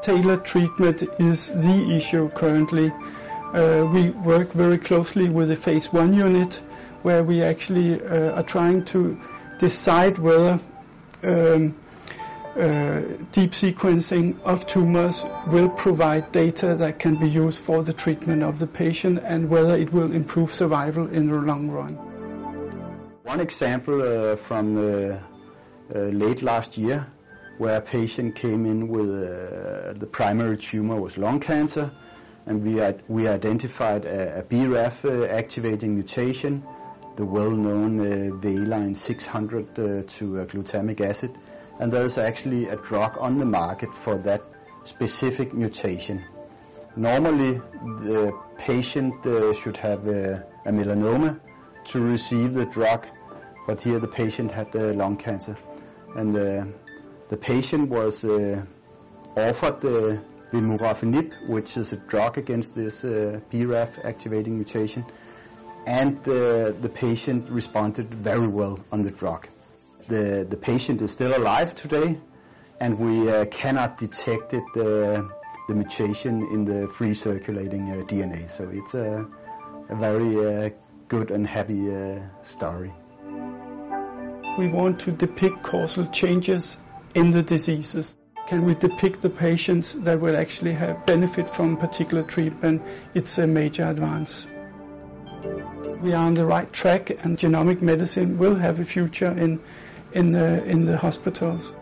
Tailored treatment is the issue currently. Uh, we work very closely with the phase one unit where we actually uh, are trying to decide whether um, uh, deep sequencing of tumors will provide data that can be used for the treatment of the patient and whether it will improve survival in the long run. One example from late last year where a patient came in with uh, the primary tumor was lung cancer and we, we identified a, a BRAF uh, activating mutation, the well-known uh, Valine 600 to glutamic acid and there is actually a drug on the market for that specific mutation. Normally, the patient uh, should have a, melanoma to receive the drug, but here the patient had uh, lung cancer. And uh, the patient was uh, offered the vemurafenib, which is a drug against this uh, BRAF activating mutation, and uh, the patient responded very well on the drug the, patient is still alive today and we uh, cannot detect uh, the mutation in the free circulating uh, DNA. So it's a, very uh, good and happy uh, story. We want to depict causal changes in the diseases. Can we depict the patients that will actually have benefit from particular treatment? It's a major advance. We are on the right track and genomic medicine will have a future in in the, in the hospitals.